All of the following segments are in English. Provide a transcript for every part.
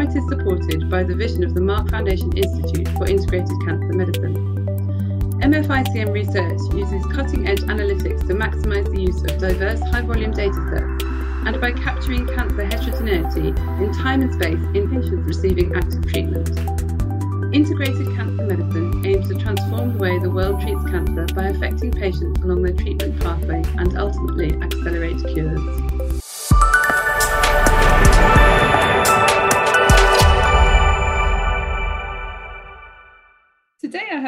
it is supported by the vision of the Mark Foundation Institute for Integrated Cancer Medicine. MFICM research uses cutting edge analytics to maximise the use of diverse high volume datasets and by capturing cancer heterogeneity in time and space in patients receiving active treatment. Integrated Cancer Medicine aims to transform the way the world treats cancer by affecting patients along their treatment pathway and ultimately accelerate cures.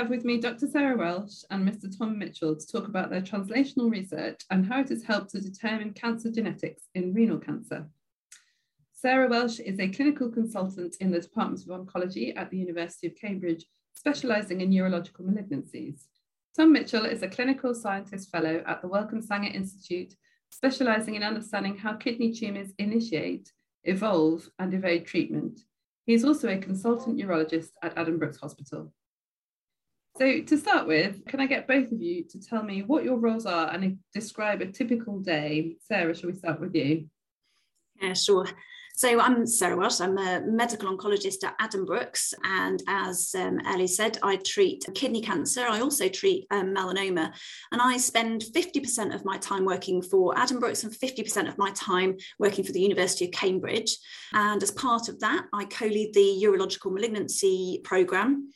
Have with me Dr. Sarah Welsh and Mr. Tom Mitchell to talk about their translational research and how it has helped to determine cancer genetics in renal cancer. Sarah Welsh is a clinical consultant in the Department of Oncology at the University of Cambridge, specialising in urological malignancies. Tom Mitchell is a clinical scientist fellow at the Wellcome Sanger Institute, specialising in understanding how kidney tumours initiate, evolve, and evade treatment. He is also a consultant urologist at Addenbrooke's Hospital. So, to start with, can I get both of you to tell me what your roles are and describe a typical day? Sarah, shall we start with you? Yeah, sure. So I'm Sarah Welsh. I'm a medical oncologist at Addenbrooke's, and as um, Ellie said, I treat kidney cancer. I also treat um, melanoma, and I spend 50% of my time working for Addenbrooke's and 50% of my time working for the University of Cambridge. And as part of that, I co-lead the urological malignancy program.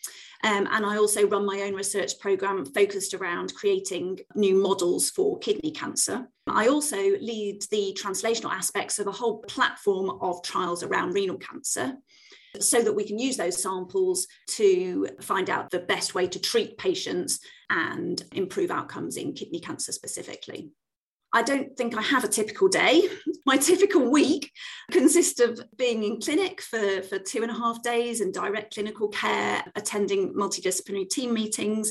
Um, and I also run my own research program focused around creating new models for kidney cancer. I also lead the translational aspects of a whole platform of trials around renal cancer so that we can use those samples to find out the best way to treat patients and improve outcomes in kidney cancer specifically. I don't think I have a typical day. My typical week consists of being in clinic for, for two and a half days and direct clinical care, attending multidisciplinary team meetings,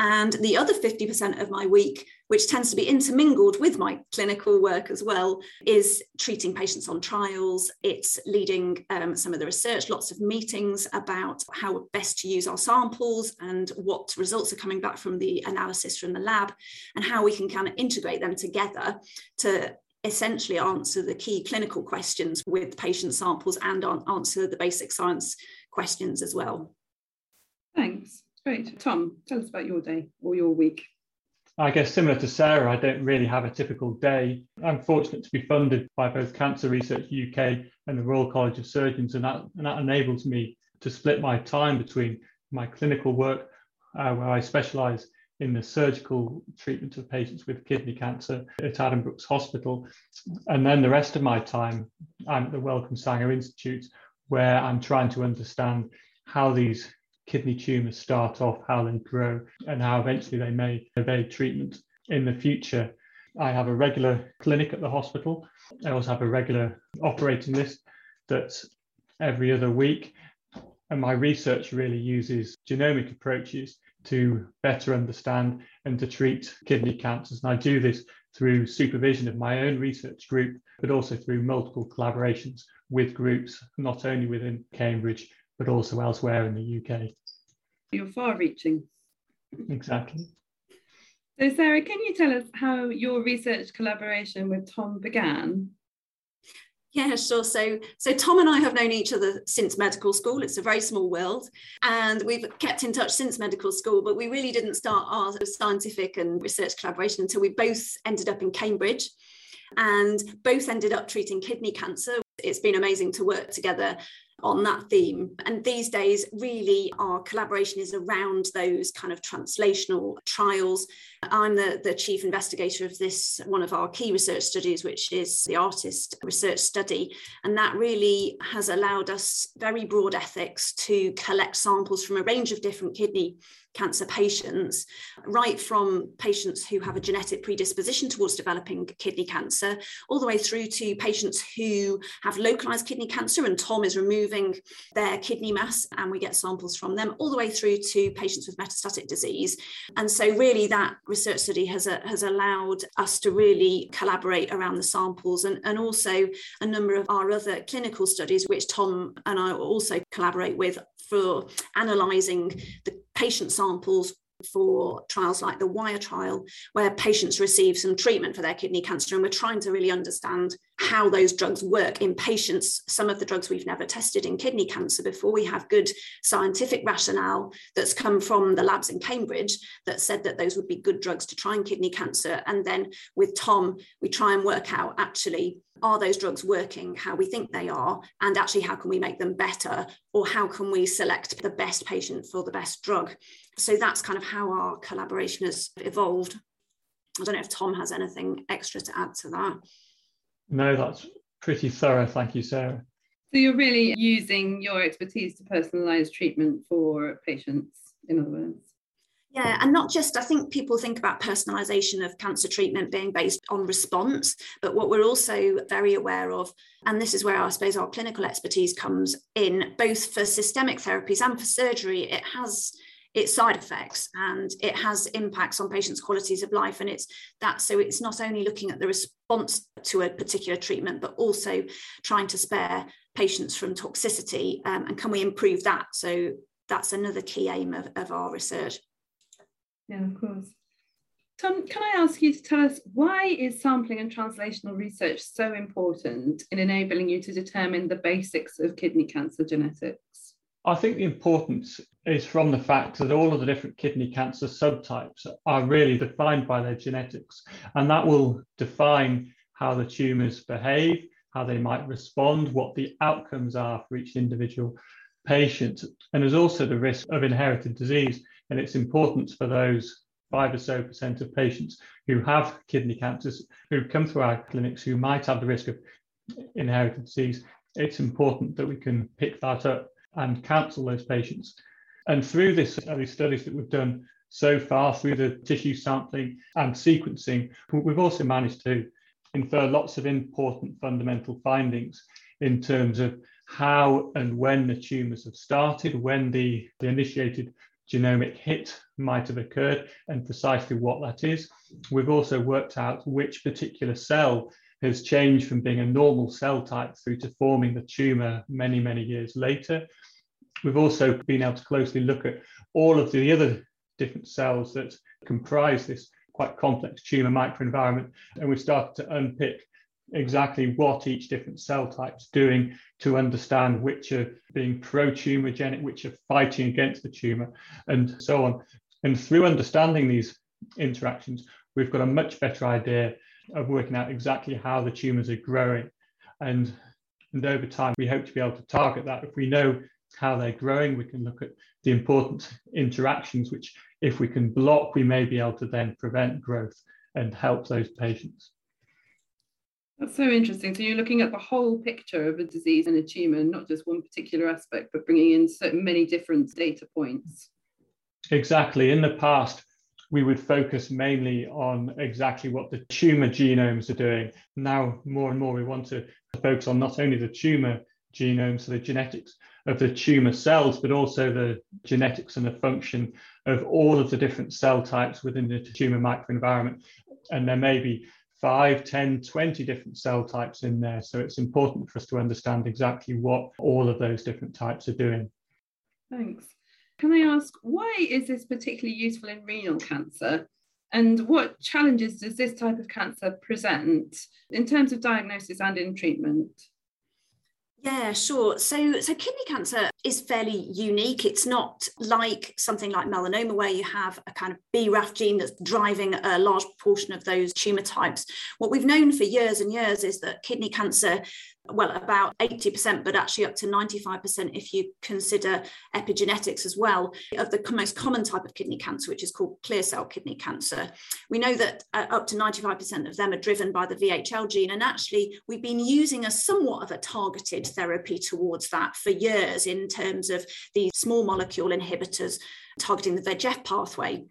and the other 50% of my week, which tends to be intermingled with my clinical work as well, is treating patients on trials. It's leading um, some of the research, lots of meetings about how best to use our samples and what results are coming back from the analysis from the lab, and how we can kind of integrate them together to essentially answer the key clinical questions with patient samples and answer the basic science questions as well. Thanks. Great. Tom, tell us about your day or your week. I guess similar to Sarah, I don't really have a typical day. I'm fortunate to be funded by both Cancer Research UK and the Royal College of Surgeons, and that, and that enables me to split my time between my clinical work, uh, where I specialise in the surgical treatment of patients with kidney cancer at Addenbrooke's Hospital, and then the rest of my time I'm at the Wellcome Sanger Institute, where I'm trying to understand how these kidney tumours start off, how they grow, and how eventually they may evade treatment in the future. I have a regular clinic at the hospital. I also have a regular operating list that's every other week. And my research really uses genomic approaches to better understand and to treat kidney cancers. And I do this through supervision of my own research group, but also through multiple collaborations with groups, not only within Cambridge, but also elsewhere in the UK. You're far reaching. Exactly. So, Sarah, can you tell us how your research collaboration with Tom began? Yeah, sure. So, so Tom and I have known each other since medical school. It's a very small world, and we've kept in touch since medical school. But we really didn't start our scientific and research collaboration until we both ended up in Cambridge, and both ended up treating kidney cancer. It's been amazing to work together on that theme. And these days, really, our collaboration is around those kind of translational trials. I'm the, the chief investigator of this, one of our key research studies, which is the ARTIST research study. And that really has allowed us very broad ethics to collect samples from a range of different kidney cancer patients, right from patients who have a genetic predisposition towards developing kidney cancer, all the way through to patients who have localized kidney cancer, and Tom is removing their kidney mass, and we get samples from them, all the way through to patients with metastatic disease. And so, really, that research study has, a, has allowed us to really collaborate around the samples and, and also a number of our other clinical studies, which Tom and I also collaborate with for analysing the patient samples for trials like the WIRE trial, where patients receive some treatment for their kidney cancer. And we're trying to really understand how those drugs work in patients. Some of the drugs we've never tested in kidney cancer before. We have good scientific rationale that's come from the labs in Cambridge that said that those would be good drugs to try in kidney cancer. And then with Tom, we try and work out actually are those drugs working how we think they are and actually how can we make them better or how can we select the best patient for the best drug so that's kind of how our collaboration has evolved. I don't know if Tom has anything extra to add to that. No, that's pretty thorough. Thank you, Sarah. So you're really using your expertise to personalise treatment for patients, in other words. Yeah, and not just, I think people think about personalisation of cancer treatment being based on response, but what we're also very aware of, and this is where I suppose our clinical expertise comes in, both for systemic therapies and for surgery, it has its side effects and it has impacts on patients' qualities of life. And it's that so it's not only looking at the response to a particular treatment, but also trying to spare patients from toxicity. Um, and can we improve that? So that's another key aim of, of our research. Yeah, of course. Tom, can I ask you to tell us why is sampling and translational research so important in enabling you to determine the basics of kidney cancer genetics? I think the importance is from the fact that all of the different kidney cancer subtypes are really defined by their genetics, and that will define how the tumours behave, how they might respond, what the outcomes are for each individual patient. And there's also the risk of inherited disease and its importance for those five or so percent of patients who have kidney cancers who come through our clinics who might have the risk of inherited disease. It's important that we can pick that up and counsel those patients. And through this, these studies that we've done so far, through the tissue sampling and sequencing, we've also managed to infer lots of important fundamental findings in terms of how and when the tumours have started, when the, the initiated genomic hit might have occurred, and precisely what that is. We've also worked out which particular cell has changed from being a normal cell type through to forming the tumour many, many years later. We've also been able to closely look at all of the other different cells that comprise this quite complex tumour microenvironment, and we've started to unpick exactly what each different cell type's doing to understand which are being pro-tumorigenic, which are fighting against the tumour, and so on. And through understanding these interactions, we've got a much better idea of working out exactly how the tumours are growing. And, and over time, we hope to be able to target that. If we know how they're growing, we can look at the important interactions, which if we can block, we may be able to then prevent growth and help those patients. That's so interesting. So you're looking at the whole picture of a disease and a tumour, not just one particular aspect, but bringing in so many different data points. Exactly. In the past, we would focus mainly on exactly what the tumor genomes are doing. Now, more and more, we want to focus on not only the tumor genome, so the genetics of the tumor cells, but also the genetics and the function of all of the different cell types within the tumor microenvironment. And there may be 5, 10, 20 different cell types in there. So it's important for us to understand exactly what all of those different types are doing. Thanks. Can I ask, why is this particularly useful in renal cancer? And what challenges does this type of cancer present in terms of diagnosis and in treatment? Yeah, sure. So, so kidney cancer is fairly unique. It's not like something like melanoma, where you have a kind of BRAF gene that's driving a large proportion of those tumor types. What we've known for years and years is that kidney cancer well, about 80%, but actually up to 95% if you consider epigenetics as well, of the most common type of kidney cancer, which is called clear cell kidney cancer. We know that uh, up to 95% of them are driven by the VHL gene. And actually, we've been using a somewhat of a targeted therapy towards that for years in terms of these small molecule inhibitors targeting the VEGF pathway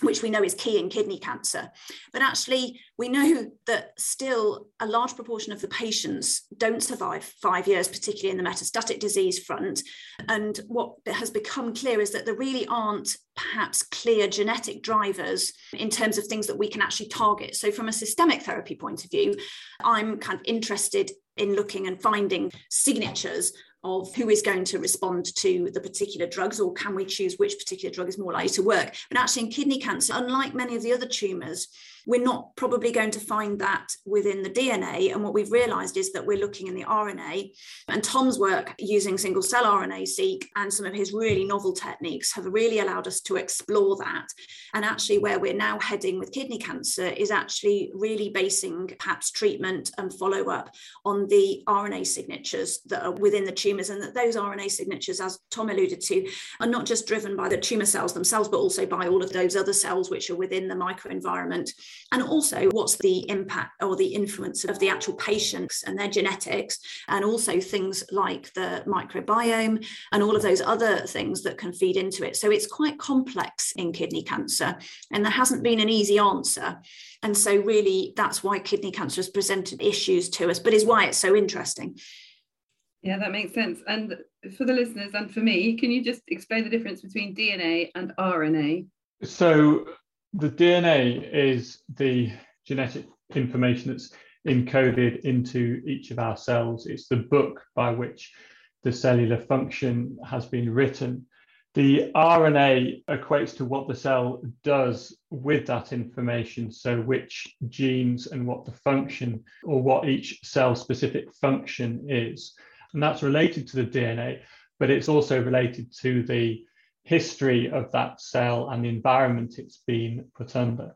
which we know is key in kidney cancer. But actually, we know that still a large proportion of the patients don't survive five years, particularly in the metastatic disease front. And what has become clear is that there really aren't perhaps clear genetic drivers in terms of things that we can actually target. So, from a systemic therapy point of view, I'm kind of interested in looking and finding signatures of who is going to respond to the particular drugs or can we choose which particular drug is more likely to work. But actually in kidney cancer, unlike many of the other tumours, we're not probably going to find that within the DNA. And what we've realized is that we're looking in the RNA. And Tom's work using single cell RNA seq and some of his really novel techniques have really allowed us to explore that. And actually, where we're now heading with kidney cancer is actually really basing perhaps treatment and follow up on the RNA signatures that are within the tumors. And that those RNA signatures, as Tom alluded to, are not just driven by the tumor cells themselves, but also by all of those other cells which are within the microenvironment and also what's the impact or the influence of the actual patients and their genetics, and also things like the microbiome and all of those other things that can feed into it. So it's quite complex in kidney cancer, and there hasn't been an easy answer. And so, really, that's why kidney cancer has presented issues to us, but is why it's so interesting. Yeah, that makes sense. And for the listeners and for me, can you just explain the difference between DNA and RNA? So, the DNA is the genetic information that's encoded into each of our cells. It's the book by which the cellular function has been written. The RNA equates to what the cell does with that information, so which genes and what the function or what each cell specific function is. And that's related to the DNA, but it's also related to the history of that cell and the environment it's been put under.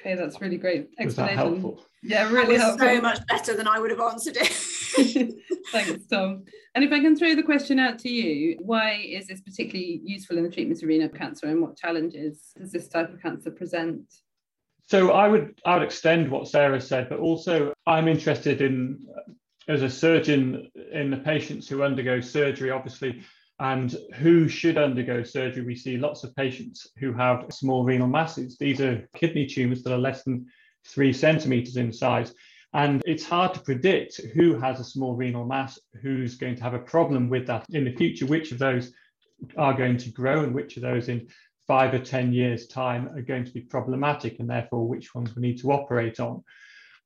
Okay, that's really great explanation. Was that helpful? Yeah, really helpful. So much better than I would have answered it. Thanks, Tom. And if I can throw the question out to you, why is this particularly useful in the treatment arena of cancer and what challenges does this type of cancer present? So I would I would extend what Sarah said, but also I'm interested in as a surgeon in the patients who undergo surgery, obviously and who should undergo surgery. We see lots of patients who have small renal masses. These are kidney tumors that are less than three centimeters in size. And it's hard to predict who has a small renal mass, who's going to have a problem with that in the future, which of those are going to grow and which of those in five or 10 years' time are going to be problematic, and therefore which ones we need to operate on.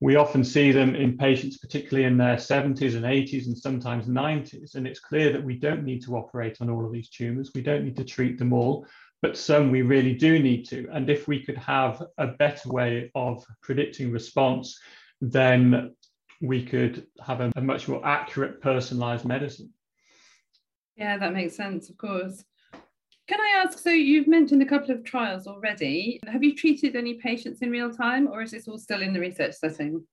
We often see them in patients, particularly in their 70s and 80s and sometimes 90s. And it's clear that we don't need to operate on all of these tumors. We don't need to treat them all, but some we really do need to. And if we could have a better way of predicting response, then we could have a, a much more accurate personalized medicine. Yeah, that makes sense, of course. Can I ask? So, you've mentioned a couple of trials already. Have you treated any patients in real time, or is this all still in the research setting?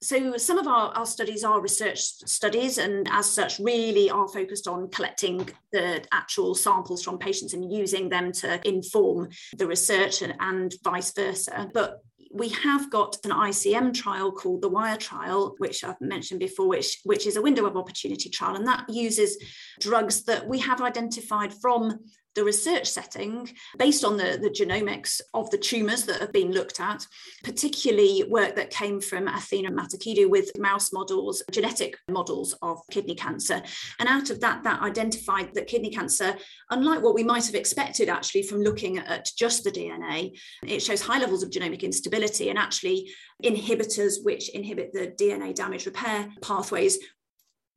So, some of our, our studies are research studies, and as such, really are focused on collecting the actual samples from patients and using them to inform the research and, and vice versa. But we have got an ICM trial called the WIRE trial, which I've mentioned before, which, which is a window of opportunity trial. And that uses drugs that we have identified from the research setting based on the, the genomics of the tumours that have been looked at, particularly work that came from Athena Matakidou with mouse models, genetic models of kidney cancer. And out of that, that identified that kidney cancer, unlike what we might have expected actually from looking at just the DNA, it shows high levels of genomic instability and actually inhibitors which inhibit the DNA damage repair pathways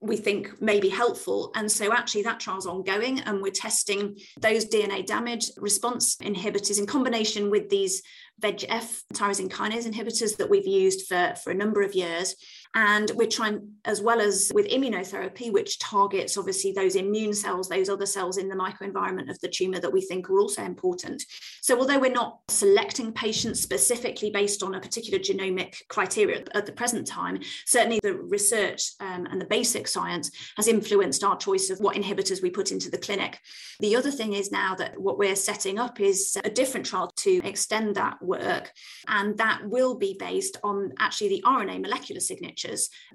we think may be helpful. And so actually that trial's ongoing and we're testing those DNA damage response inhibitors in combination with these VEGF tyrosine kinase inhibitors that we've used for, for a number of years. And we're trying, as well as with immunotherapy, which targets obviously those immune cells, those other cells in the microenvironment of the tumor that we think are also important. So, although we're not selecting patients specifically based on a particular genomic criteria at the present time, certainly the research um, and the basic science has influenced our choice of what inhibitors we put into the clinic. The other thing is now that what we're setting up is a different trial to extend that work, and that will be based on actually the RNA molecular signature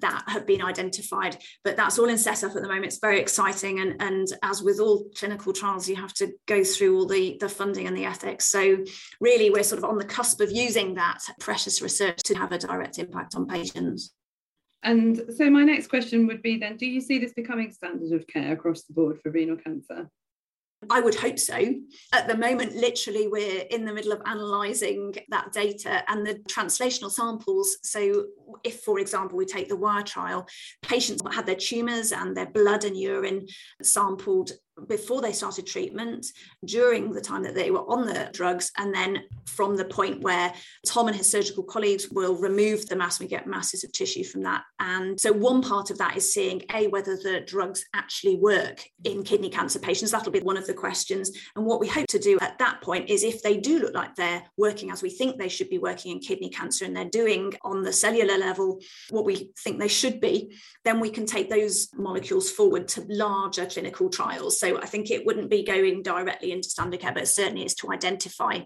that have been identified. But that's all in setup at the moment. It's very exciting. And, and as with all clinical trials, you have to go through all the, the funding and the ethics. So really, we're sort of on the cusp of using that precious research to have a direct impact on patients. And so my next question would be then, do you see this becoming standard of care across the board for renal cancer? I would hope so. At the moment, literally, we're in the middle of analysing that data and the translational samples. So, if, for example, we take the wire trial, patients had their tumours and their blood and urine sampled before they started treatment, during the time that they were on the drugs, and then from the point where Tom and his surgical colleagues will remove the mass, we get masses of tissue from that. And so, one part of that is seeing A, whether the drugs actually work in kidney cancer patients. That'll be one of the questions. And what we hope to do at that point is if they do look like they're working as we think they should be working in kidney cancer and they're doing on the cellular level what we think they should be, then we can take those molecules forward to larger clinical trials. So so I think it wouldn't be going directly into standard care, but certainly is to identify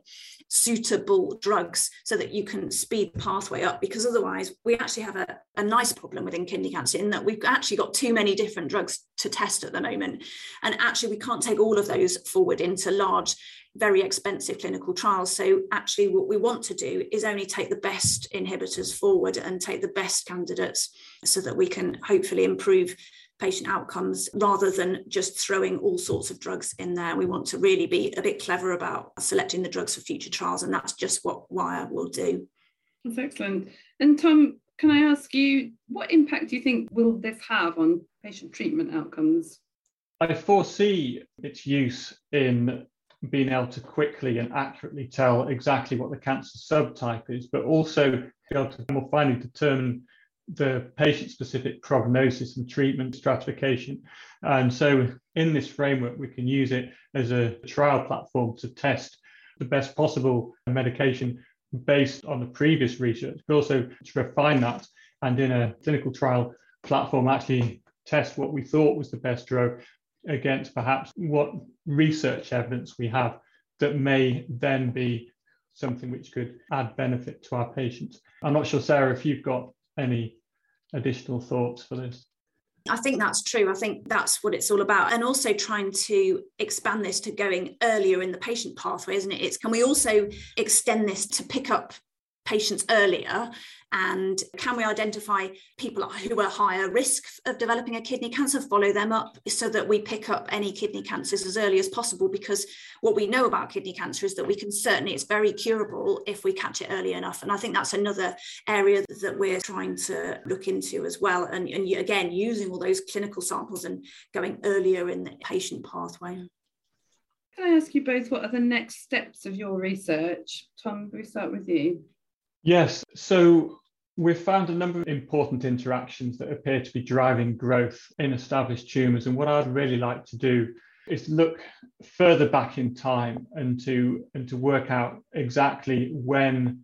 suitable drugs so that you can speed the pathway up because otherwise we actually have a, a nice problem within kidney cancer in that we've actually got too many different drugs to test at the moment. And actually we can't take all of those forward into large very expensive clinical trials. So actually what we want to do is only take the best inhibitors forward and take the best candidates so that we can hopefully improve patient outcomes rather than just throwing all sorts of drugs in there. We want to really be a bit clever about selecting the drugs for future trials, and that's just what Wire will do. That's excellent. And Tom, can I ask you, what impact do you think will this have on patient treatment outcomes? I foresee its use in being able to quickly and accurately tell exactly what the cancer subtype is, but also be able to more finally determine the patient specific prognosis and treatment stratification. And so, in this framework, we can use it as a trial platform to test the best possible medication based on the previous research, but also to refine that and in a clinical trial platform actually test what we thought was the best drug against perhaps what research evidence we have that may then be something which could add benefit to our patients. I'm not sure, Sarah, if you've got any additional thoughts for this? I think that's true. I think that's what it's all about. And also trying to expand this to going earlier in the patient pathway, isn't it? It's can we also extend this to pick up patients earlier? And can we identify people who are higher risk of developing a kidney cancer follow them up so that we pick up any kidney cancers as early as possible? Because what we know about kidney cancer is that we can certainly it's very curable if we catch it early enough. And i think that's another area that we're trying to look into as well. And, and again using all those clinical samples and going earlier in the patient pathway. Can I ask you both what are the next steps of your research? Tom, we start with you. Yes. So we've found a number of important interactions that appear to be driving growth in established tumours. And what I'd really like to do is look further back in time and to and to work out exactly when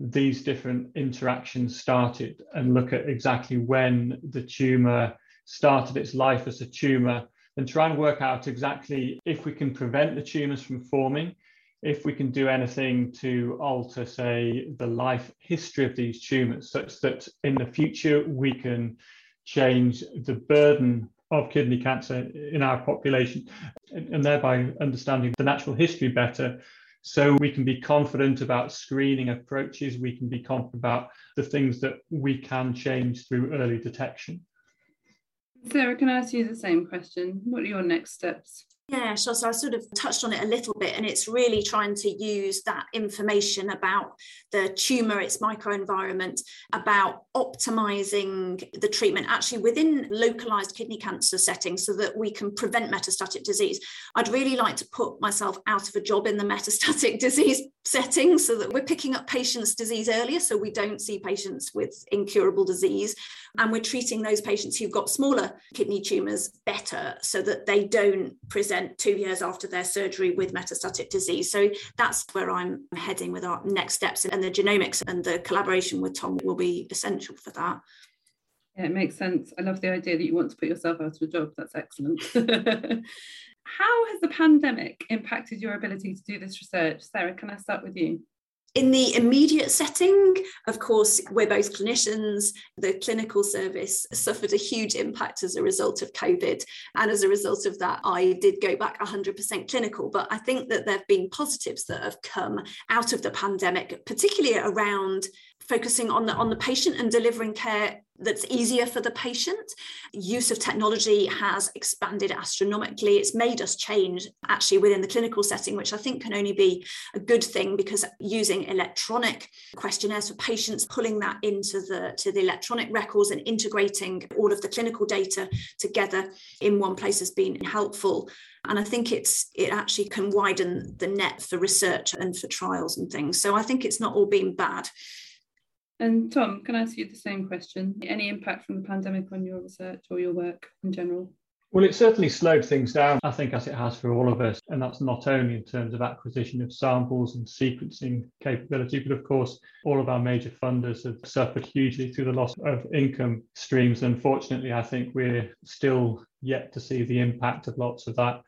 these different interactions started and look at exactly when the tumor started its life as a tumor and try and work out exactly if we can prevent the tumors from forming if we can do anything to alter, say, the life history of these tumors, such that in the future we can change the burden of kidney cancer in our population and thereby understanding the natural history better. So we can be confident about screening approaches, we can be confident about the things that we can change through early detection. Sarah, can I ask you the same question? What are your next steps? Yeah, sure. So I sort of touched on it a little bit, and it's really trying to use that information about the tumor, its microenvironment, about optimizing the treatment actually within localized kidney cancer settings so that we can prevent metastatic disease. I'd really like to put myself out of a job in the metastatic disease setting so that we're picking up patients' disease earlier so we don't see patients with incurable disease. And we're treating those patients who've got smaller kidney tumors better so that they don't present two years after their surgery with metastatic disease. So that's where I'm heading with our next steps. And the genomics and the collaboration with Tom will be essential for that. Yeah, it makes sense. I love the idea that you want to put yourself out of a job. That's excellent. How has the pandemic impacted your ability to do this research? Sarah, can I start with you? In the immediate setting, of course, we're both clinicians. The clinical service suffered a huge impact as a result of COVID. And as a result of that, I did go back 100% clinical. But I think that there have been positives that have come out of the pandemic, particularly around focusing on the on the patient and delivering care that's easier for the patient. Use of technology has expanded astronomically. It's made us change actually within the clinical setting, which I think can only be a good thing because using electronic questionnaires for patients, pulling that into the to the electronic records and integrating all of the clinical data together in one place has been helpful. And I think it's it actually can widen the net for research and for trials and things. So I think it's not all been bad. And Tom, can I ask you the same question? Any impact from the pandemic on your research or your work in general? Well, it certainly slowed things down, I think, as it has for all of us. And that's not only in terms of acquisition of samples and sequencing capability, but of course, all of our major funders have suffered hugely through the loss of income streams. Unfortunately, I think we're still yet to see the impact of lots of that.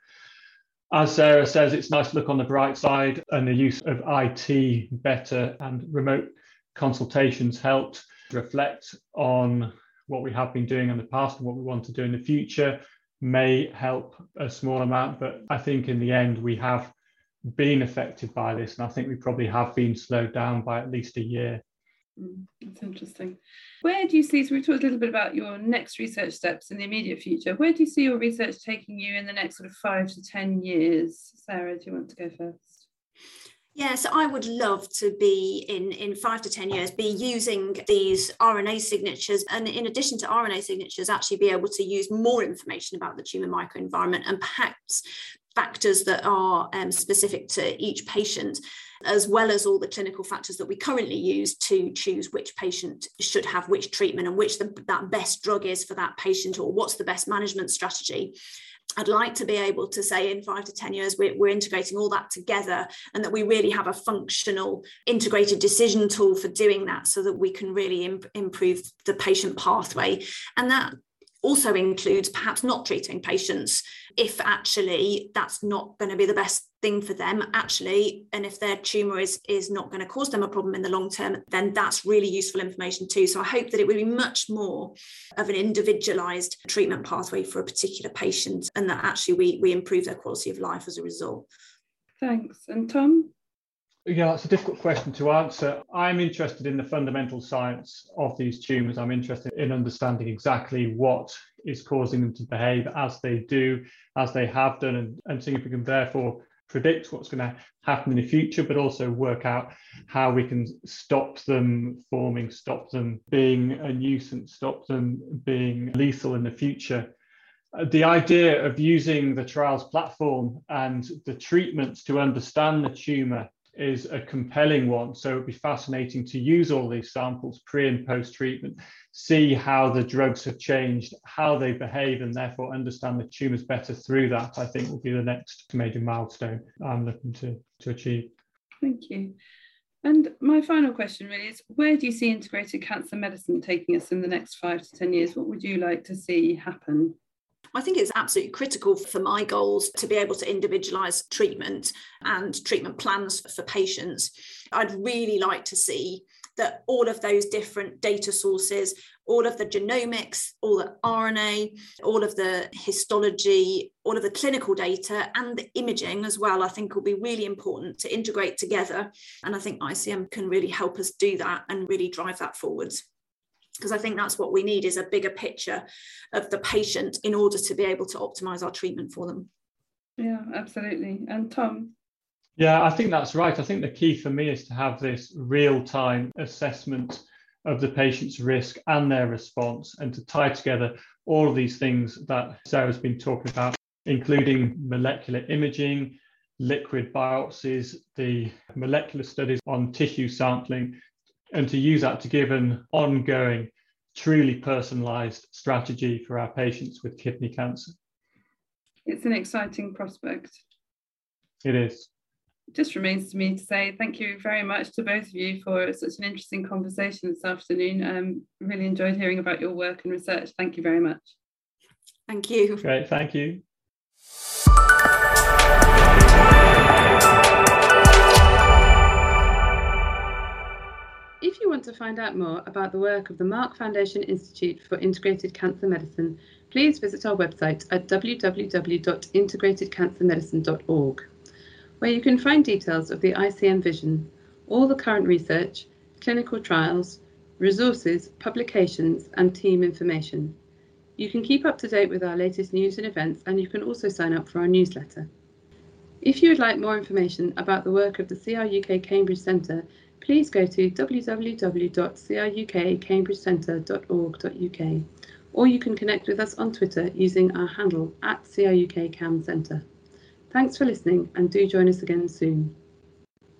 As Sarah says, it's nice to look on the bright side and the use of IT better and remote consultations helped reflect on what we have been doing in the past and what we want to do in the future may help a small amount but i think in the end we have been affected by this and i think we probably have been slowed down by at least a year. Mm, that's interesting. Where do you see so we talked a little bit about your next research steps in the immediate future. Where do you see your research taking you in the next sort of five to ten years? Sarah do you want to go first Yes, I would love to be in, in five to 10 years, be using these RNA signatures. And in addition to RNA signatures, actually be able to use more information about the tumour microenvironment and perhaps factors that are um, specific to each patient, as well as all the clinical factors that we currently use to choose which patient should have which treatment and which the, that best drug is for that patient or what's the best management strategy. I'd like to be able to say in five to 10 years, we're, we're, integrating all that together and that we really have a functional integrated decision tool for doing that so that we can really imp- improve the patient pathway. And that also includes perhaps not treating patients if actually that's not going to be the best thing for them actually and if their tumor is is not going to cause them a problem in the long term then that's really useful information too. So i hope that it will be much more of an individualized treatment pathway for a particular patient and that actually we we improve their quality of life as a result. Thanks. And tom yeah, that's a difficult question to answer. I'm interested in the fundamental science of these tumours. I'm interested in understanding exactly what is causing them to behave as they do, as they have done, and, and seeing if we can therefore predict what's going to happen in the future, but also work out how we can stop them forming, stop them being a nuisance, stop them being lethal in the future. The idea of using the trials platform and the treatments to understand the tumour is a compelling one. So it'd be fascinating to use all these samples pre and post treatment, see how the drugs have changed, how they behave, and therefore understand the tumours better through that. I think will be the next major milestone I'm looking to, to achieve. Thank you. And my final question really is where do you see integrated cancer medicine taking us in the next five to 10 years? What would you like to see happen? I think it's absolutely critical for my goals to be able to individualize treatment and treatment plans for patients. I'd really like to see that all of those different data sources, all of the genomics, all the RNA, all of the histology, all of the clinical data, and the imaging as well, I think will be really important to integrate together. And I think ICM can really help us do that and really drive that forwards because I think that's what we need is a bigger picture of the patient in order to be able to optimize our treatment for them. Yeah, absolutely. And Tom? Yeah, I think that's right. I think the key for me is to have this real time assessment of the patient's risk and their response and to tie together all of these things that Sarah's been talking about, including molecular imaging, liquid biopsies, the molecular studies on tissue sampling, and to use that to give an ongoing, truly personalized strategy for our patients with kidney cancer. It's an exciting prospect. It is. It just remains to me to say thank you very much to both of you for such an interesting conversation this afternoon. Um, really enjoyed hearing about your work and research. Thank you very much. Thank you. Great, thank you. Find out more about the work of the Mark Foundation Institute for Integrated Cancer Medicine, please visit our website at www.integratedcancermedicine.org, where you can find details of the ICM vision, all the current research, clinical trials, resources, publications, and team information. You can keep up to date with our latest news and events, and you can also sign up for our newsletter. If you would like more information about the work of the CRUK Cambridge Centre, please go to www.crukcambridgecentre.org.uk or you can connect with us on Twitter using our handle at CRUK Cam Centre. Thanks for listening and do join us again soon.